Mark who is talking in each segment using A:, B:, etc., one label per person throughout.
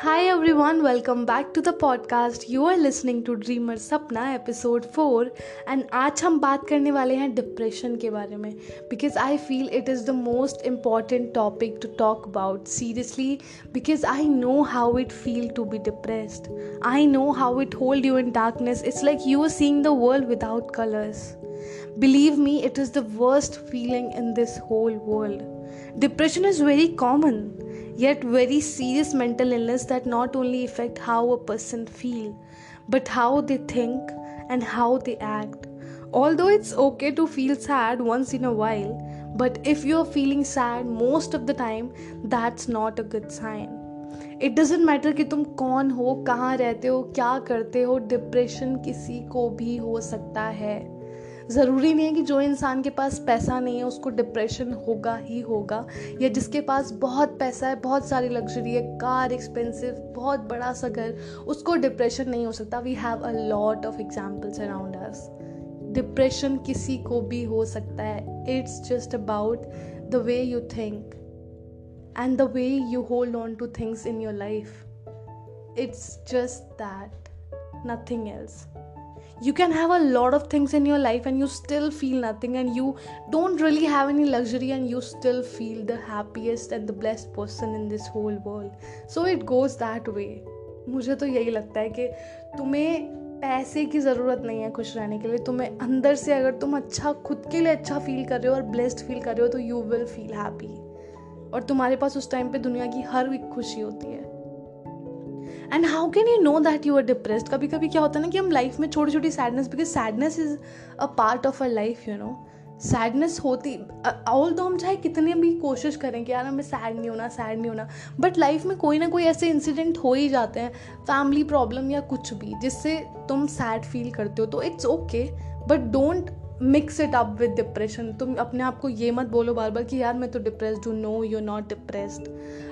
A: Hi everyone, welcome back to the podcast. You are listening to Dreamer Sapna episode four and आज हम बात करने वाले हैं डिप्रेशन के बारे में because I feel it is the most important topic to talk about seriously because I know how it feel to be depressed I know how it hold you in darkness it's like you are seeing the world without colours Believe me, it is the worst feeling in this whole world. Depression is very common, yet very serious mental illness that not only affect how a person feel, but how they think and how they act. Although it's okay to feel sad once in a while, but if you're feeling sad most of the time, that's not a good sign. It doesn't matter कि तुम कौन हो कहाँ रहते हो क्या करते हो डिप्रेशन किसी को भी हो सकता है ज़रूरी नहीं है कि जो इंसान के पास पैसा नहीं है, उसको डिप्रेशन होगा ही होगा, या जिसके पास बहुत पैसा है, बहुत सारी लग्जरी है कार एक्सपेंसिव बहुत बड़ा सा घर, उसको डिप्रेशन नहीं हो सकता। We have a lot of examples around us depression किसी को भी हो सकता है। It's just about the way you think and the way you hold on to things in your life it's just that nothing else you can have a lot of things in your life and you still feel nothing and you don't really have any luxury and you still feel the happiest and the blessed person in this whole world so it goes that way मुझे तो यही लगता है कि तुम्हें पैसे की ज़रूरत नहीं है खुश रहने के लिए तुम्हें अंदर से अगर तुम अच्छा खुद के लिए अच्छा फील कर रहे हो और ब्लेस्ड फील कर रहे हो तो यू विल फील हैप्पी और तुम्हारे पास उस टाइम पे दुनिया की हर एक खुशी होती है and how can you know that you are depressed कभी कभी क्या होता है ना कि हम लाइफ में छोटी छोटी sadness because sadness is a part of a life you know sadness होती ऑल दो हम चाहे कितने भी कोशिश करें कि यार हमें सैड नहीं होना सैड नहीं होना बट लाइफ में कोई ना कोई ऐसे इंसिडेंट हो ही जाते हैं फैमिली प्रॉब्लम या कुछ भी, जिससे तुम सैड फील करते हो तो it's okay but don't mix it up with depression तुम अपने आप को ये मत बोलो बार बार कि यार मैं तो डिप्रेस्ड हूँ। नो यू नॉट डिप्रेस्ड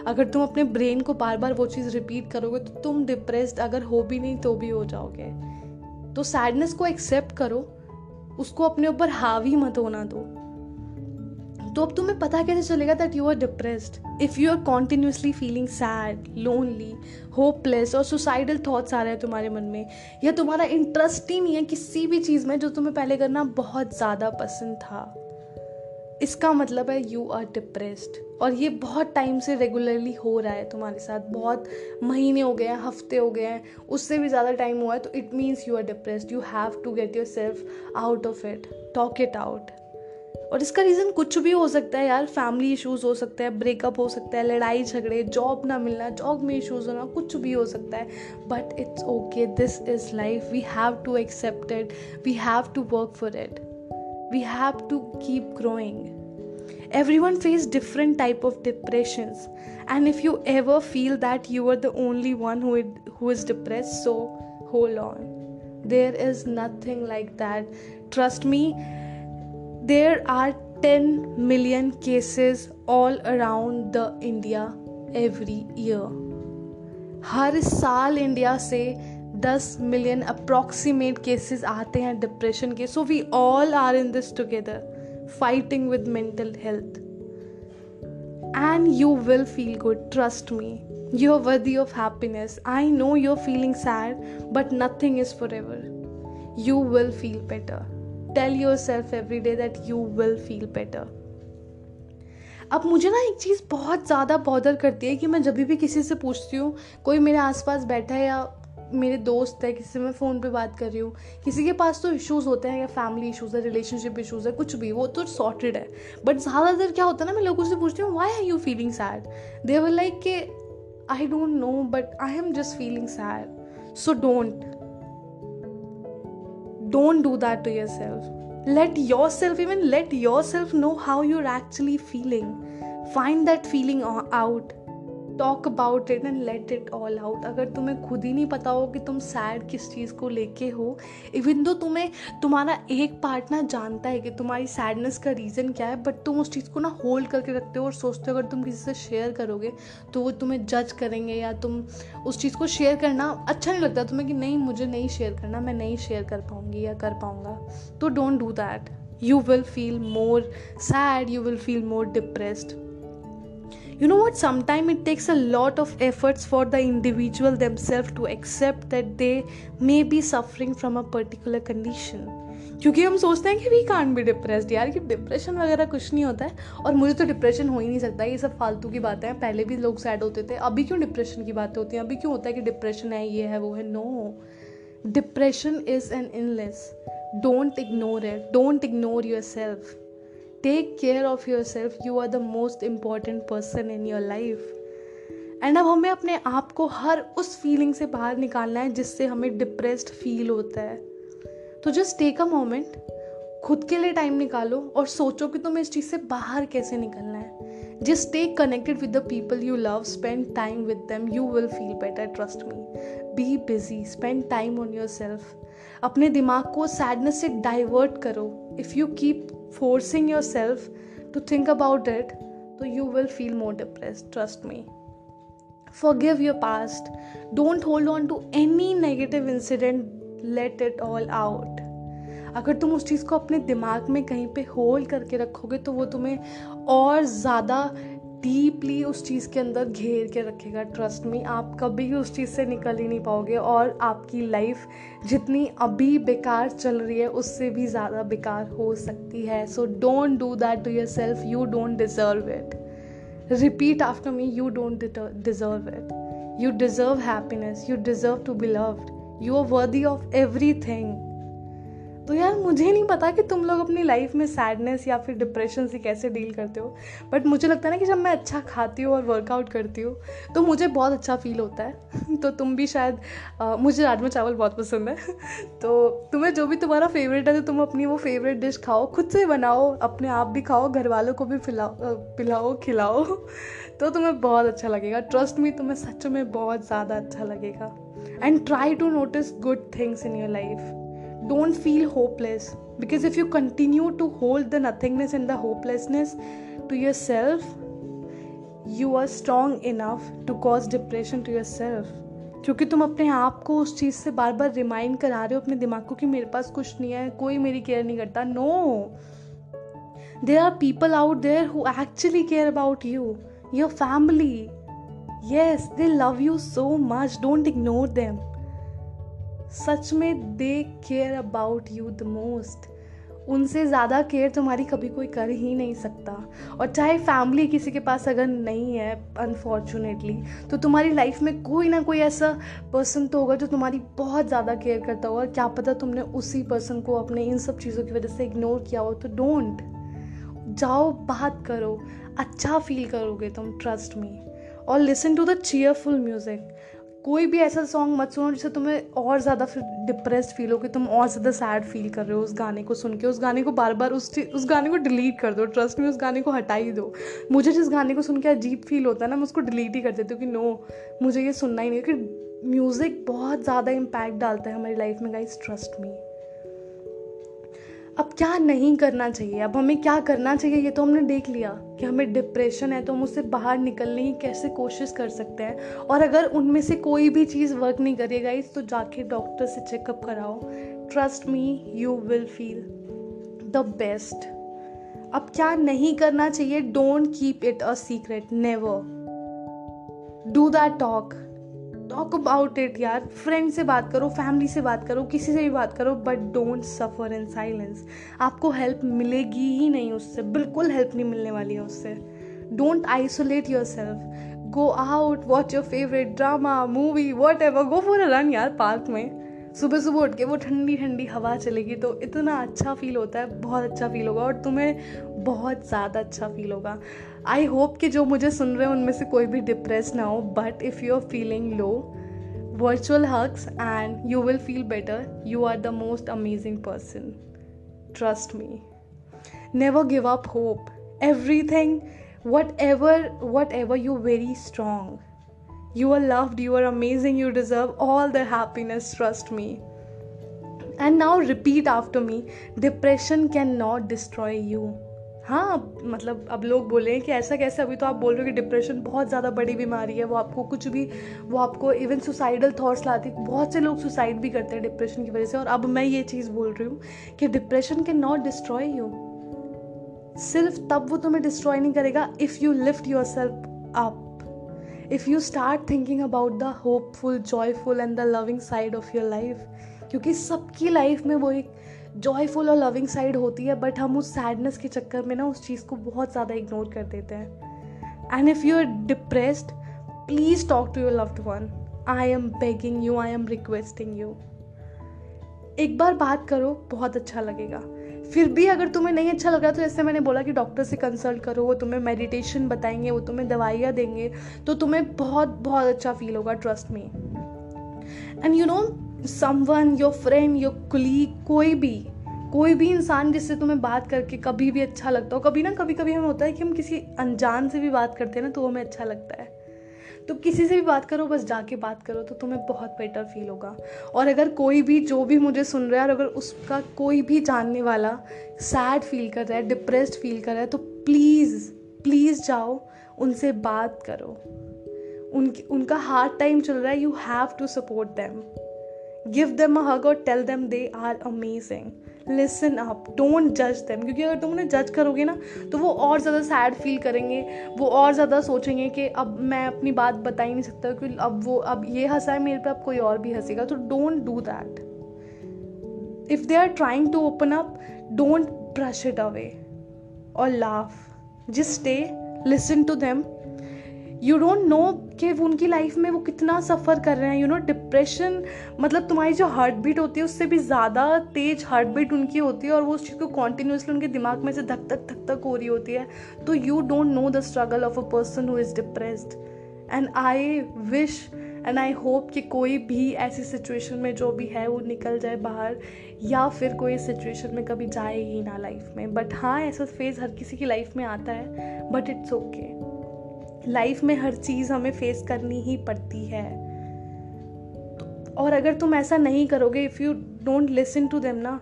A: अगर तुम अपने ब्रेन को बार बार वो चीज़ रिपीट करोगे तो तुम डिप्रेस्ड अगर हो भी नहीं तो भी हो जाओगे। तो सैडनेस को एक्सेप्ट करो। उसको अपने ऊपर हावी मत होना दो। तो अब तुम्हें पता कैसे चलेगा that you are depressed if you are continuously feeling sad lonely hopeless और सुसाइडल थाट्स आ रहे हैं तुम्हारे मन में, या तुम्हारा इंटरेस्ट ही नहीं है किसी भी चीज़ में जो तुम्हें पहले करना बहुत ज़्यादा पसंद था। इसका मतलब है यू आर डिप्रेस्ड और ये बहुत टाइम से रेगुलरली हो रहा है तुम्हारे साथ। बहुत महीने हो गए हैं, हफ़्ते हो गए हैं, उससे भी ज़्यादा टाइम हुआ है तो it means you are depressed you have to get yourself out of it talk it out और इसका रीज़न कुछ भी हो सकता है यार फैमिली इश्यूज़ हो सकते हैं ब्रेकअप हो सकता है, लड़ाई झगड़े जॉब ना मिलना जॉब में इश्यूज़ होना, कुछ भी हो सकता है। But it's okay this is life we have to accept it we have to work for it we have to keep growing everyone face different type of depression and if you ever feel that you are the only one who is depress so hold on there is nothing like that trust me there are 10 million cases all around the India every year. हर साल India से 10 million approximate cases आते हैं depression के so we all are in this together fighting with mental health and you will feel good trust me you're worthy of happiness i know you're feeling sad but nothing is forever you will feel better tell yourself every day that you will feel better अब मुझे ना एक चीज़ बहुत ज़्यादा bother करती है कि मैं जब भी किसी से पूछती हूँ, कोई मेरे आसपास बैठा है या मेरे दोस्त है, किसी से मैं फ़ोन पे बात कर रही हूँ, किसी के पास तो इश्यूज़ होते हैं या फैमिली इश्यूज़ है रिलेशनशिप इश्यूज़ है, कुछ भी, वो तो सॉर्टेड है। बट ज़्यादातर क्या होता है ना, मैं लोगों से पूछती हूँ why are you feeling sad they were like के I don't know but I am just feeling sad so don't don't do that to yourself. Let yourself even let yourself know how you're actually feeling. Find that feeling out talk about it and let it all out अगर तुम्हें खुद ही नहीं पता हो कि तुम sad किस चीज़ को लेके हो इवन तो तुम्हें, तुम्हारा एक पार्टनर जानता है कि तुम्हारी सैडनेस का रीज़न क्या है बट तुम उस चीज़ को ना होल्ड करके रखते हो और सोचते हो अगर तुम किसी से शेयर करोगे तो वो तुम्हें जज करेंगे या तुम उस चीज़ को शेयर करना अच्छा नहीं लगता तुम्हें कि नहीं, मुझे नहीं शेयर करना, मैं नहीं शेयर कर पाऊँगी या कर पाऊँगा। तो don't do that you will feel more sad you will feel more depressed you know what? Sometimes it takes a lot of efforts for the individual themselves to accept that they may be suffering from a particular condition. क्योंकि हम सोचते हैं कि we can be depressed यार, कि depression वगैरह कुछ नहीं होता है। और मुझे तो डिप्रेशन हो ही नहीं सकता, ये सब फालतू की बातें हैं। पहले भी लोग सैड होते थे, अभी क्यों डिप्रेशन की बातें होती हैं? अभी क्यों होता है कि डिप्रेशन है, ये है, वो है? No depression is an इनलेस don't ignore it don't ignore yourself take care of yourself you are the most important person in your life and अब हमें अपने आप को हर उस फीलिंग से बाहर निकालना है जिससे हमें डिप्रेस्ड फील होता है। तो जस्ट टेक अ मोमेंट खुद के लिए टाइम निकालो और सोचो कि तुम्हें इस चीज़ से बाहर कैसे निकलना है। Just take connected with the people you love spend time with them you will feel better trust me be busy spend time on yourself अपने दिमाग को सैडनेस से डाइवर्ट करो। If you keep yourself to think about it तो you will feel more depress trust me forgive your past. Don't hold on to any negative incident. Let it all out अगर तुम उस चीज़ को अपने दिमाग में कहीं पे होल्ड करके रखोगे तो वो तुम्हें और ज़्यादा डीपली उस चीज़ के अंदर घेर के रखेगा। ट्रस्ट में आप कभी उस चीज़ से निकल ही नहीं पाओगे और आपकी लाइफ जितनी अभी बेकार चल रही है, उससे भी ज़्यादा बेकार हो सकती है। So don't do that to yourself you don't deserve it repeat after me you don't deserve it you deserve happiness you deserve to be loved you are worthy of everything तो यार मुझे नहीं पता कि तुम लोग अपनी लाइफ में सैडनेस या फिर डिप्रेशन से कैसे डील करते हो। बट मुझे लगता है ना कि जब मैं अच्छा खाती हूँ और वर्कआउट करती हूँ तो मुझे बहुत अच्छा फील होता है। तो तुम भी शायद आ, मुझे राजमा चावल बहुत पसंद है। तो तुम्हें जो भी तुम्हारा फेवरेट है तो तुम अपनी वो फेवरेट डिश खाओ खुद से बनाओ अपने आप भी खाओ घर वालों को भी पिलाओ पिलाओ खिलाओ। तो तुम्हें बहुत अच्छा लगेगा। ट्रस्ट मी तुम्हें सच में बहुत ज़्यादा अच्छा लगेगा। And try to notice good things in your life. Don't feel hopeless because if you continue to hold the nothingness and the hopelessness to yourself, you are strong enough to cause depression to yourself. क्योंकि तुम अपने आप को उस चीज़ से बार बार remind करा रहे हो अपने दिमाग को कि मेरे पास कुछ नहीं है कोई मेरी केयर नहीं करता no there are people out there who actually care about you your family Yes, they love you so much. Don't ignore them. सच में they care about you the most उनसे ज़्यादा केयर तुम्हारी कभी कोई कर ही नहीं सकता। और चाहे फैमिली किसी के पास अगर नहीं है अनफॉर्चुनेटली तो तुम्हारी लाइफ में कोई ना कोई ऐसा पर्सन तो होगा जो तुम्हारी बहुत ज़्यादा केयर करता होगा। क्या पता तुमने उसी पर्सन को अपने इन सब चीज़ों की वजह से इग्नोर किया हो तो डोंट जाओ, बात करो अच्छा फील करोगे तुम ट्रस्ट में और listen to the cheerful music कोई भी ऐसा सॉन्ग मत सुनो जिससे तुम्हें और ज़्यादा फिर डिप्रेस फील हो, कि तुम और ज़्यादा सैड फील कर रहे हो उस गाने को सुन के। उस गाने को बार बार उस उस गाने को डिलीट कर दो। ट्रस्ट में उस गाने को हटा ही दो। मुझे जिस गाने को सुन के अजीब फील होता है ना, मैं उसको डिलीट ही कर देती हूँ कि नो मुझे ये सुनना ही नहीं क्योंकि म्यूज़िक बहुत ज़्यादा इम्पैक्ट डालता है हमारी लाइफ में गाइस ट्रस्ट में अब क्या नहीं करना चाहिए? अब हमें क्या करना चाहिए? ये तो हमने देख लिया कि हमें डिप्रेशन है तो हम उससे बाहर निकलने की कैसे कोशिश कर सकते हैं? और अगर उनमें से कोई भी चीज़ वर्क नहीं करेगा इस तो जाके डॉक्टर से चेकअप कराओ। Trust me you will feel the best अब क्या नहीं करना चाहिए? Don't keep it a secret never do that talk talk about it यार। फ्रेंड से बात करो फैमिली से बात करो, किसी से भी बात करो but don't suffer in silence आपको हेल्प मिलेगी ही नहीं उससे, बिल्कुल हेल्प नहीं मिलने वाली है उससे। Don't isolate yourself go out watch your favourite drama movie whatever go for a run यार पार्क में। सुबह सुबह उठ के वो ठंडी ठंडी हवा चलेगी तो इतना अच्छा फील होता है, बहुत अच्छा फील होगा और तुम्हें बहुत ज़्यादा अच्छा फील होगा। आई होप कि जो मुझे सुन रहे हैं, उनमें से कोई भी डिप्रेस ना हो but if you are feeling low virtual hugs and you will feel better you are the most amazing person trust me never give up hope everything whatever whatever you very strong you are loved you are amazing you deserve all the happiness trust me and now repeat after me depression can not destroy you हाँ मतलब अब लोग बोले हैं कि ऐसा कैसे, अभी तो आप बोल रहे हो कि डिप्रेशन बहुत ज़्यादा बड़ी बीमारी है, वो आपको कुछ भी, वो आपको इवन सुसाइडल थॉट्स लाती बहुत से लोग सुसाइड भी करते हैं डिप्रेशन की वजह से और अब मैं ये चीज़ बोल रही हूँ कि डिप्रेशन के नॉट डिस्ट्रॉय यू सिर्फ़ तब वो तुम्हें डिस्ट्रॉय नहीं करेगा if you lift yourself up if you start thinking about the hopeful joyful and the loving side of your life क्योंकि सबकी लाइफ में वो एक जॉयफुल और लविंग साइड होती है बट हम उस सैडनेस के चक्कर में ना उस चीज़ को बहुत ज़्यादा इग्नोर कर देते हैं। And if you are depressed please talk to your loved one I am begging you I am requesting you एक बार बात करो, बहुत अच्छा लगेगा। फिर भी अगर तुम्हें नहीं अच्छा लग रहा तो जैसे मैंने बोला कि डॉक्टर से कंसल्ट करो, वो तुम्हें मेडिटेशन बताएँगे, वो तुम्हें दवाइयाँ देंगे तो तुम्हें बहुत बहुत अच्छा फील होगा trust me and you know someone your friend your colleague कोई भी कोई भी इंसान जिससे तुम्हें बात करके कभी भी अच्छा लगता हो, कभी ना कभी कभी हमें होता है कि हम किसी अनजान से भी बात करते हैं ना तो हमें अच्छा लगता है। तो किसी से भी बात करो, बस जाके बात करो तो तुम्हें बहुत बेटर फील होगा। और अगर कोई भी, जो भी मुझे सुन रहा है और अगर उसका कोई भी जानने वाला सैड फील कर रहा है डिप्रेस्ड फील कर रहा है तो प्लीज़ प्लीज़ जाओ, उनसे बात करो। उनकी, उनका हार्ड टाइम चल रहा है you have to support them give them a hug और tell them they are amazing listen up don't जज देम क्योंकि अगर तुम उन्हें जज करोगे ना तो वो और ज़्यादा सैड फील करेंगे, वो और ज़्यादा सोचेंगे कि अब मैं अपनी बात बता ही नहीं सकता क्योंकि अब वो, अब ये हंसा है, मेरे पे अब कोई और भी हंसेगा। तो don't do that if they are trying to open up don't brush it away और laugh just stay listen to them you don't know कि उनकी लाइफ में वो कितना सफ़र कर रहे हैं यू नो डिप्रेशन मतलब तुम्हारी जो हार्ट बीट होती है, उससे भी ज़्यादा तेज हार्ट बीट उनकी होती है और वो उस चीज़ को कॉन्टीन्यूसली उनके दिमाग में से धक धक धक धक हो रही होती है। तो you don't know the struggle of a person who is depressed and I wish and I hope कि कोई भी ऐसी सिचुएशन में जो भी है, वो निकल जाए बाहर, या फिर कोई सिचुएशन में कभी जाए ही ना लाइफ में। बट हाँ ऐसा फ़ेज़ हर किसी की लाइफ में आता है बट इट्स ओके लाइफ में हर चीज़ हमें फेस करनी ही पड़ती है। और अगर तुम ऐसा नहीं करोगे if you don't listen to them ना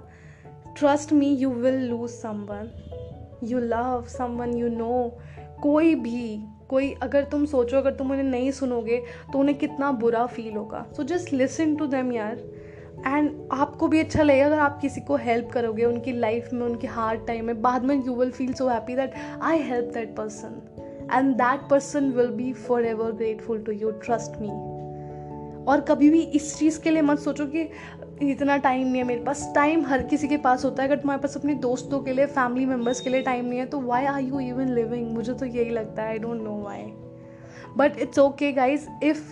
A: trust me you will lose someone you love someone you know कोई भी, कोई अगर तुम सोचो, अगर तुम उन्हें नहीं सुनोगे तो उन्हें कितना बुरा फील होगा। So just listen to them यार। एंड आपको भी अच्छा लगेगा अगर आप किसी को हेल्प करोगे, उनकी लाइफ में, उनके हार्ड टाइम में। बाद में you will feel so happy that I help that person and that person will be forever grateful to you trust me और कभी भी इस चीज़ के लिए मत सोचो कि इतना टाइम नहीं है मेरे पास। टाइम हर किसी के पास होता है। अगर तुम्हारे पास अपने दोस्तों के लिए फैमिली मेंबर्स के लिए टाइम नहीं है तो why are you even living मुझे तो यही लगता है। I don't know why but it's okay guys if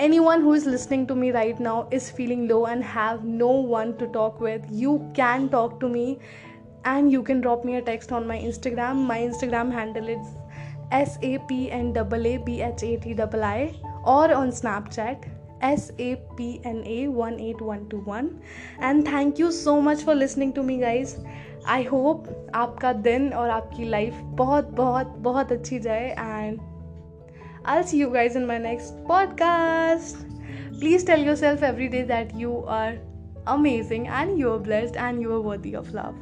A: anyone who is listening to me right now is feeling low and have no one to talk with you can talk to me and you can drop me a text on my Instagram my Instagram handle it's S A P N double A B H A T double I और on Snapchat S A P N A 18121 and thank you so much for listening to me guys I hope आपका दिन और आपकी life बहुत बहुत बहुत अच्छी जाए and I see you guys in my next podcast please tell yourself every day that you are amazing and you are blessed and you are worthy of love.